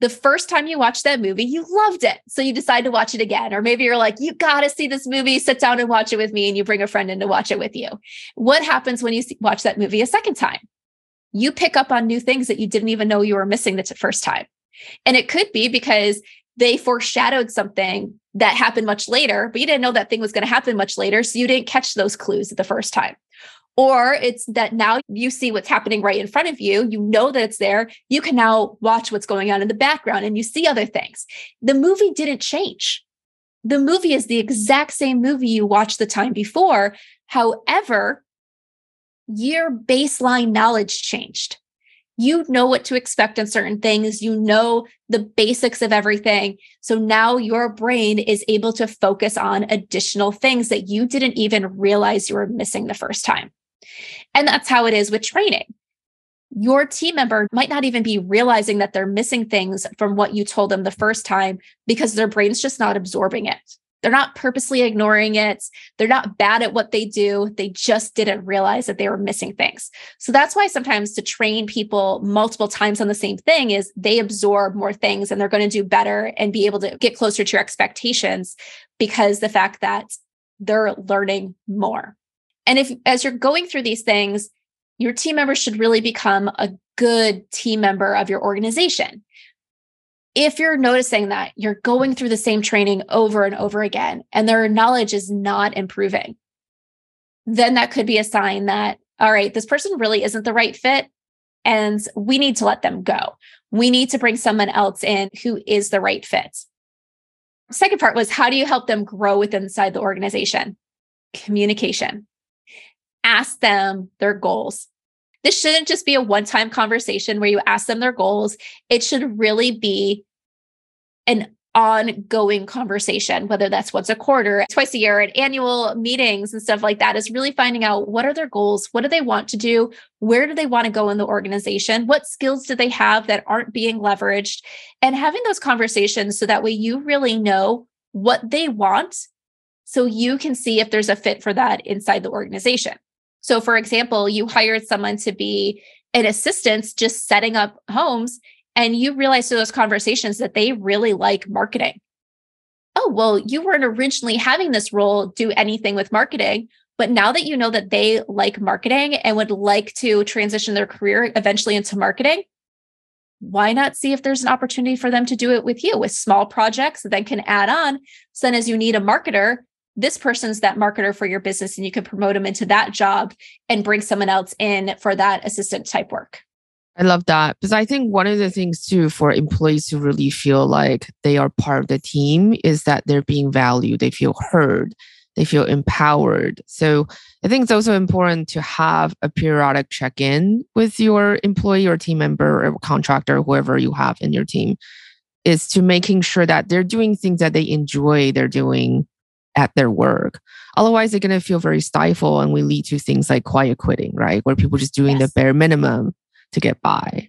The first time you watched that movie, you loved it. So you decide to watch it again. Or maybe you're like, you got to see this movie, sit down and watch it with me, and you bring a friend in to watch it with you. What happens when you watch that movie a second time? You pick up on new things that you didn't even know you were missing the first time. And it could be because they foreshadowed something that happened much later, but you didn't know that thing was going to happen much later. So you didn't catch those clues the first time. Or it's that now you see what's happening right in front of you. You know that it's there. You can now watch what's going on in the background and you see other things. The movie didn't change. The movie is the exact same movie you watched the time before. However, your baseline knowledge changed you know what to expect in certain things. You know the basics of everything. So now your brain is able to focus on additional things that you didn't even realize you were missing the first time. And that's how it is with training. your team member might not even be realizing that they're missing things from what you told them the first time because their brain's just not absorbing it. They're not purposely ignoring it. They're not bad at what they do. They just didn't realize that they were missing things. So that's why sometimes to train people multiple times on the same thing is they absorb more things and they're going to do better and be able to get closer to your expectations because the fact that they're learning more. And if as you're going through these things, your team members should really become a good team member of your organization. If you're noticing that you're going through the same training over and over again and their knowledge is not improving, then that could be a sign that, all right, this person really isn't the right fit and we need to let them go. We need to bring someone else in who is the right fit. Second part was how do you help them grow within inside the organization? Communication. Ask them their goals. This shouldn't just be a one time conversation where you ask them their goals. It should really be an ongoing conversation, whether that's once a quarter, twice a year, at annual meetings and stuff like that, is really finding out what are their goals? What do they want to do? Where do they want to go in the organization? What skills do they have that aren't being leveraged? And having those conversations so that way you really know what they want so you can see if there's a fit for that inside the organization. So, for example, you hired someone to be an assistant just setting up homes, and you realize through those conversations that they really like marketing. Oh, well, you weren't originally having this role do anything with marketing, but now that you know that they like marketing and would like to transition their career eventually into marketing, why not see if there's an opportunity for them to do it with you with small projects that then can add on? So then, as you need a marketer, this person's that marketer for your business and you can promote them into that job and bring someone else in for that assistant type work. I love that because I think one of the things too for employees to really feel like they are part of the team is that they're being valued, they feel heard, they feel empowered. So I think it's also important to have a periodic check in with your employee or team member or contractor, whoever you have in your team, is to making sure that they're doing things that they enjoy, they're doing at their work. Otherwise, they're going to feel very stifled and we lead to things like quiet quitting, right? Where people just doing yes. the bare minimum to get by.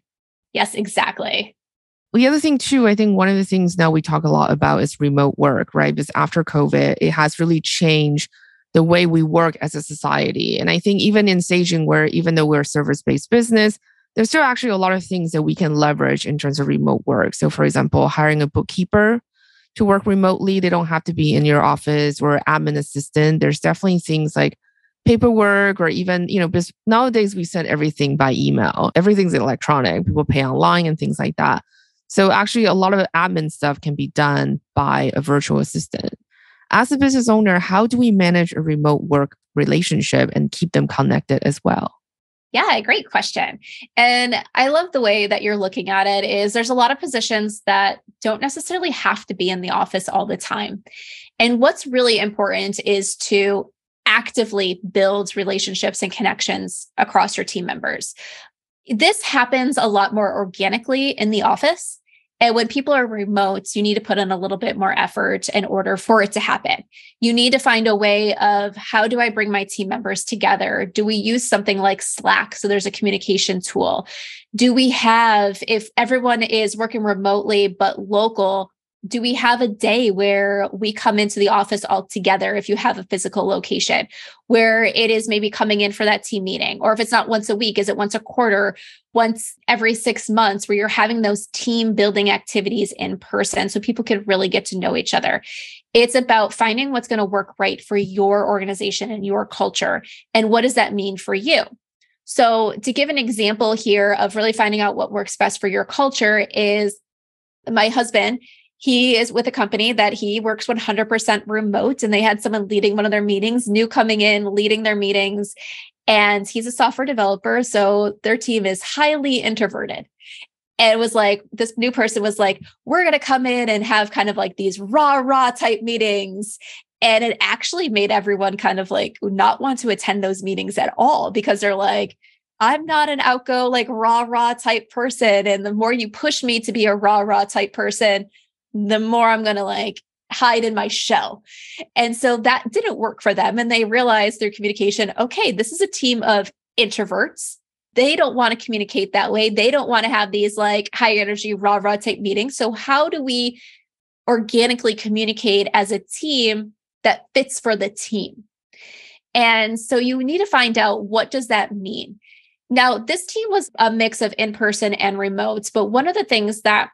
Yes, exactly. The other thing, too, I think one of the things now we talk a lot about is remote work, right? Because after COVID, it has really changed the way we work as a society. And I think even in Staging, where even though we're a service based business, there's still actually a lot of things that we can leverage in terms of remote work. So, for example, hiring a bookkeeper to work remotely. They don't have to be in your office or admin assistant. There's definitely things like paperwork or even, you know, because nowadays we send everything by email. Everything's electronic. People pay online and things like that. So actually a lot of admin stuff can be done by a virtual assistant. As a business owner, how do we manage a remote work relationship and keep them connected as well? Yeah, great question. And I love the way that you're looking at it is there's a lot of positions that don't necessarily have to be in the office all the time. And what's really important is to actively build relationships and connections across your team members. This happens a lot more organically in the office and when people are remote, you need to put in a little bit more effort in order for it to happen. You need to find a way of how do I bring my team members together? Do we use something like Slack? So there's a communication tool. Do we have, if everyone is working remotely but local, do we have a day where we come into the office all together if you have a physical location where it is maybe coming in for that team meeting? Or if it's not once a week is it once a quarter once every 6 months where you're having those team building activities in person so people can really get to know each other? It's about finding what's going to work right for your organization and your culture and what does that mean for you? So to give an example here of really finding out what works best for your culture is my husband he is with a company that he works 100% remote and they had someone leading one of their meetings new coming in leading their meetings and he's a software developer so their team is highly introverted and it was like this new person was like we're going to come in and have kind of like these rah rah type meetings and it actually made everyone kind of like not want to attend those meetings at all because they're like I'm not an outgo like rah rah type person. And the more you push me to be a rah rah type person, the more I'm going to like hide in my shell. And so that didn't work for them. And they realized through communication okay, this is a team of introverts they don't want to communicate that way. They don't want to have these like high energy, rah rah type meetings. So, how do we organically communicate as a team that fits for the team? And so you need to find out what does that mean? Now, this team was a mix of in-person and remotes, but one of the things that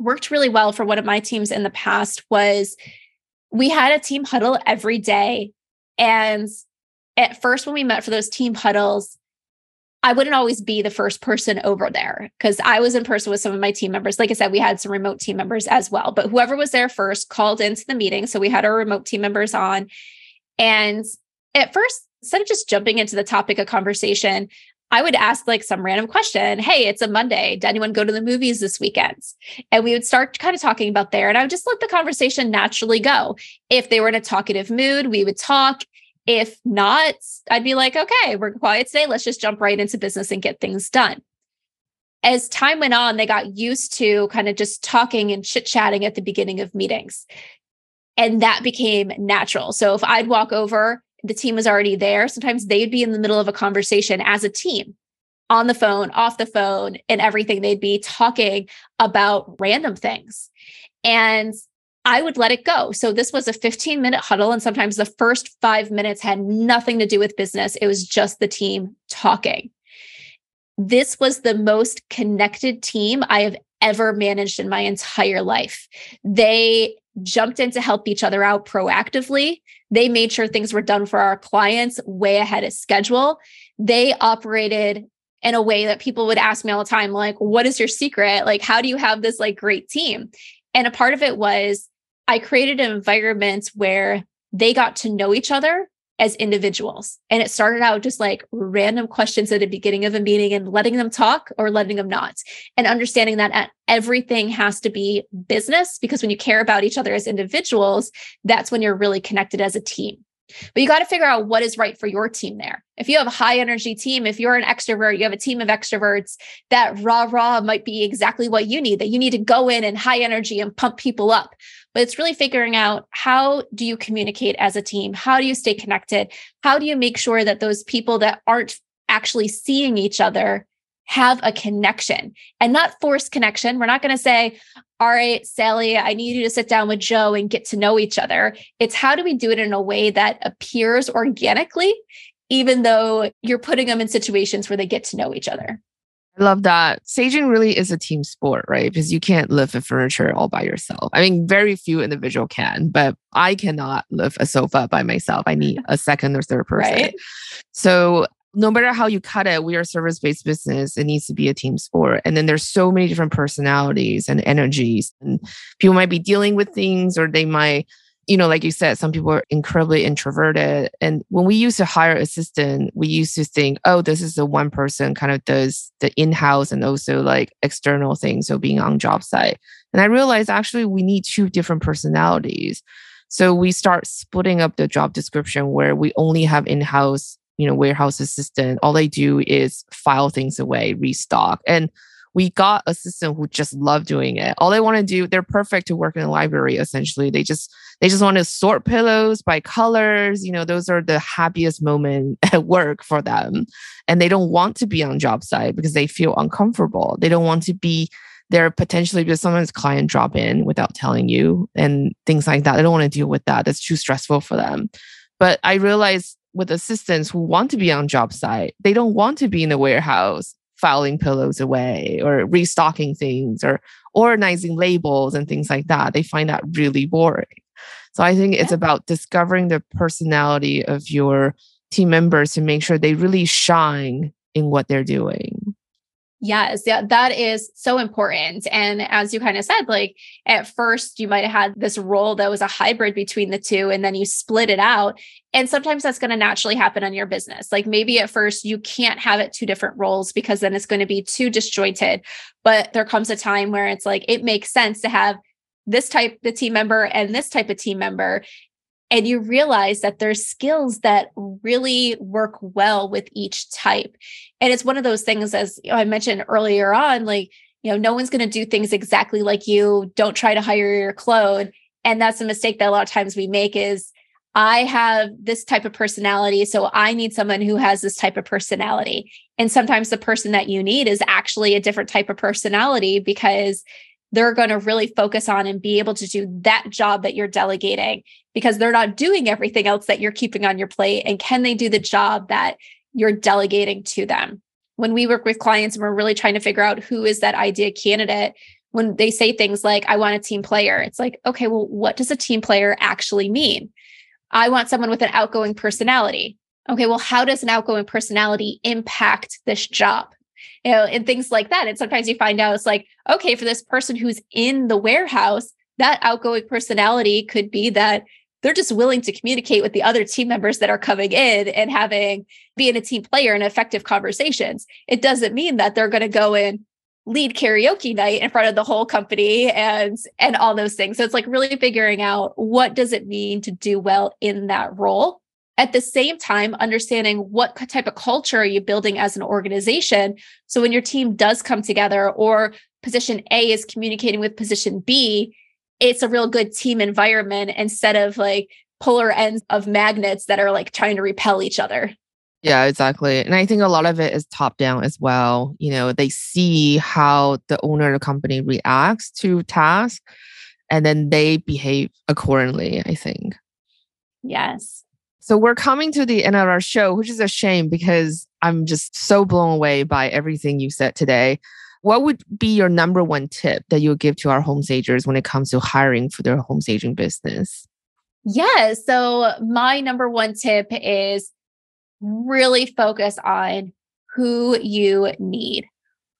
worked really well for one of my teams in the past was we had a team huddle every day. And at first, when we met for those team huddles, I wouldn't always be the first person over there because I was in person with some of my team members. Like I said, we had some remote team members as well, but whoever was there first called into the meeting. So we had our remote team members on. And at first, instead of just jumping into the topic of conversation, I would ask like some random question. Hey, it's a Monday. Did anyone go to the movies this weekend? And we would start kind of talking about there. And I would just let the conversation naturally go. If they were in a talkative mood, we would talk. If not, I'd be like, okay, we're quiet today. Let's just jump right into business and get things done. As time went on, they got used to kind of just talking and chit chatting at the beginning of meetings. And that became natural. So if I'd walk over the team was already there, sometimes they'd be in the middle of a conversation as a team on the phone, off the phone, and everything. They'd be talking about random things. And I would let it go. So this was a 15 minute huddle. And sometimes the first five minutes had nothing to do with business, it was just the team talking. This was the most connected team I have ever managed in my entire life. They jumped in to help each other out proactively. They made sure things were done for our clients way ahead of schedule. They operated in a way that people would ask me all the time, like, what is your secret? Like, how do you have this like great team? And a part of it was I created an environment where they got to know each other as individuals. And it started out just like random questions at the beginning of a meeting and letting them talk or letting them not. And understanding that uh, everything has to be business because when you care about each other as individuals, that's when you're really connected as a team. But you got to figure out what is right for your team there. If you have a high energy team, if you're an extrovert, you have a team of extroverts, that rah rah might be exactly what you need, that you need to go in and high energy and pump people up. But it's really figuring out how do you communicate as a team? How do you stay connected? How do you make sure that those people that aren't actually seeing each other have a connection and not force connection. We're not going to say, all right, Sally, I need you to sit down with Joe and get to know each other. It's how do we do it in a way that appears organically, even though you're putting them in situations where they get to know each other. I love that. Staging really is a team sport, right? Because you can't lift a furniture all by yourself. I mean, very few individual can, but I cannot lift a sofa by myself. I need a second or third person. Right? So no matter how you cut it, we are service based business. It needs to be a team sport. And then there's so many different personalities and energies. And people might be dealing with things or they might, you know, like you said, some people are incredibly introverted. And when we used to hire assistant, we used to think, oh, this is the one person kind of does the in-house and also like external things. So being on job site. And I realized actually we need two different personalities. So we start splitting up the job description where we only have in-house you know warehouse assistant all they do is file things away restock. And we got a system who just love doing it. All they want to do they're perfect to work in a library essentially. They just they just want to sort pillows by colors you know those are the happiest moment at work for them. And they don't want to be on job site because they feel uncomfortable. They don't want to be there potentially because sometimes client drop in without telling you and things like that. They don't want to deal with that. That's too stressful for them. But i realized with assistants who want to be on job site. They don't want to be in the warehouse filing pillows away or restocking things or organizing labels and things like that. They find that really boring. So I think it's about discovering the personality of your team members to make sure they really shine in what they're doing. Yes, yeah, that is so important. And as you kind of said, like at first you might have had this role that was a hybrid between the two, and then you split it out. And sometimes that's going to naturally happen on your business. Like maybe at first you can't have it two different roles because then it's going to be too disjointed. But there comes a time where it's like it makes sense to have this type the team member and this type of team member and you realize that there's skills that really work well with each type. And it's one of those things as i mentioned earlier on like you know no one's going to do things exactly like you. Don't try to hire your clone. And that's a mistake that a lot of times we make is I have this type of personality, so I need someone who has this type of personality. And sometimes the person that you need is actually a different type of personality because they're going to really focus on and be able to do that job that you're delegating because they're not doing everything else that you're keeping on your plate. And can they do the job that you're delegating to them? When we work with clients and we're really trying to figure out who is that idea candidate, when they say things like, I want a team player, it's like, okay, well, what does a team player actually mean? I want someone with an outgoing personality. Okay, well, how does an outgoing personality impact this job? You know, and things like that. And sometimes you find out it's like, okay, for this person who's in the warehouse, that outgoing personality could be that they're just willing to communicate with the other team members that are coming in and having being a team player and effective conversations. It doesn't mean that they're going to go in lead karaoke night in front of the whole company and and all those things. So it's like really figuring out what does it mean to do well in that role. At the same time, understanding what type of culture are you building as an organization. So when your team does come together or position A is communicating with position B, it's a real good team environment instead of like polar ends of magnets that are like trying to repel each other. Yeah, exactly. And I think a lot of it is top down as well. You know, they see how the owner of the company reacts to tasks and then they behave accordingly, I think. Yes. So we're coming to the end of our show, which is a shame because I'm just so blown away by everything you said today. What would be your number one tip that you would give to our home stagers when it comes to hiring for their home staging business? Yeah. So my number one tip is really focus on who you need.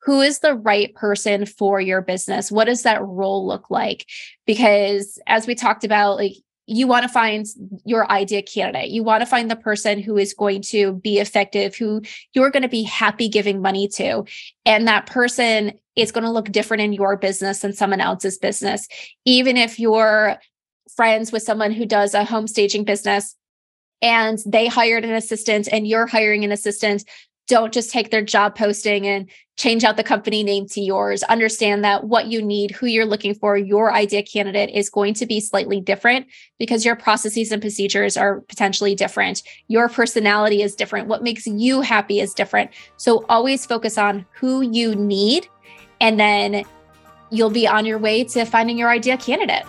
Who is the right person for your business? What does that role look like? Because as we talked about, like you want to find your idea candidate. You want to find the person who is going to be effective, who you're going to be happy giving money to. And that person is going to look different in your business than someone else's business. Even if you're friends with someone who does a home staging business, and they hired an assistant and you're hiring an assistant, don't just take their job posting and change out the company name to yours. Understand that what you need, who you're looking for, your idea candidate is going to be slightly different because your processes and procedures are potentially different. Your personality is different. What makes you happy is different. So always focus on who you need, and then you'll be on your way to finding your idea candidate.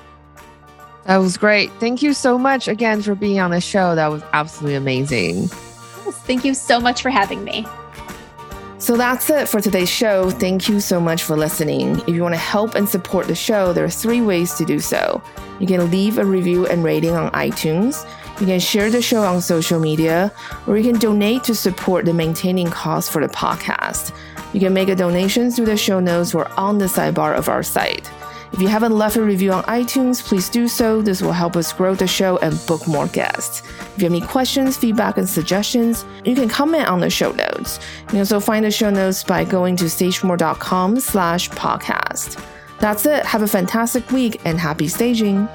That was great. Thank you so much again for being on the show. That was absolutely amazing. Yes, thank you so much for having me. So that's it for today's show. Thank you so much for listening. If you want to help and support the show, there are three ways to do so. You can leave a review and rating on iTunes. You can share the show on social media, or you can donate to support the maintaining costs for the podcast. You can make a donation through the show notes or on the sidebar of our site. If you haven't left a review on iTunes, please do so. This will help us grow the show and book more guests. If you have any questions, feedback, and suggestions, you can comment on the show notes. You can also find the show notes by going to stagemore.com slash podcast. That's it. Have a fantastic week and happy staging.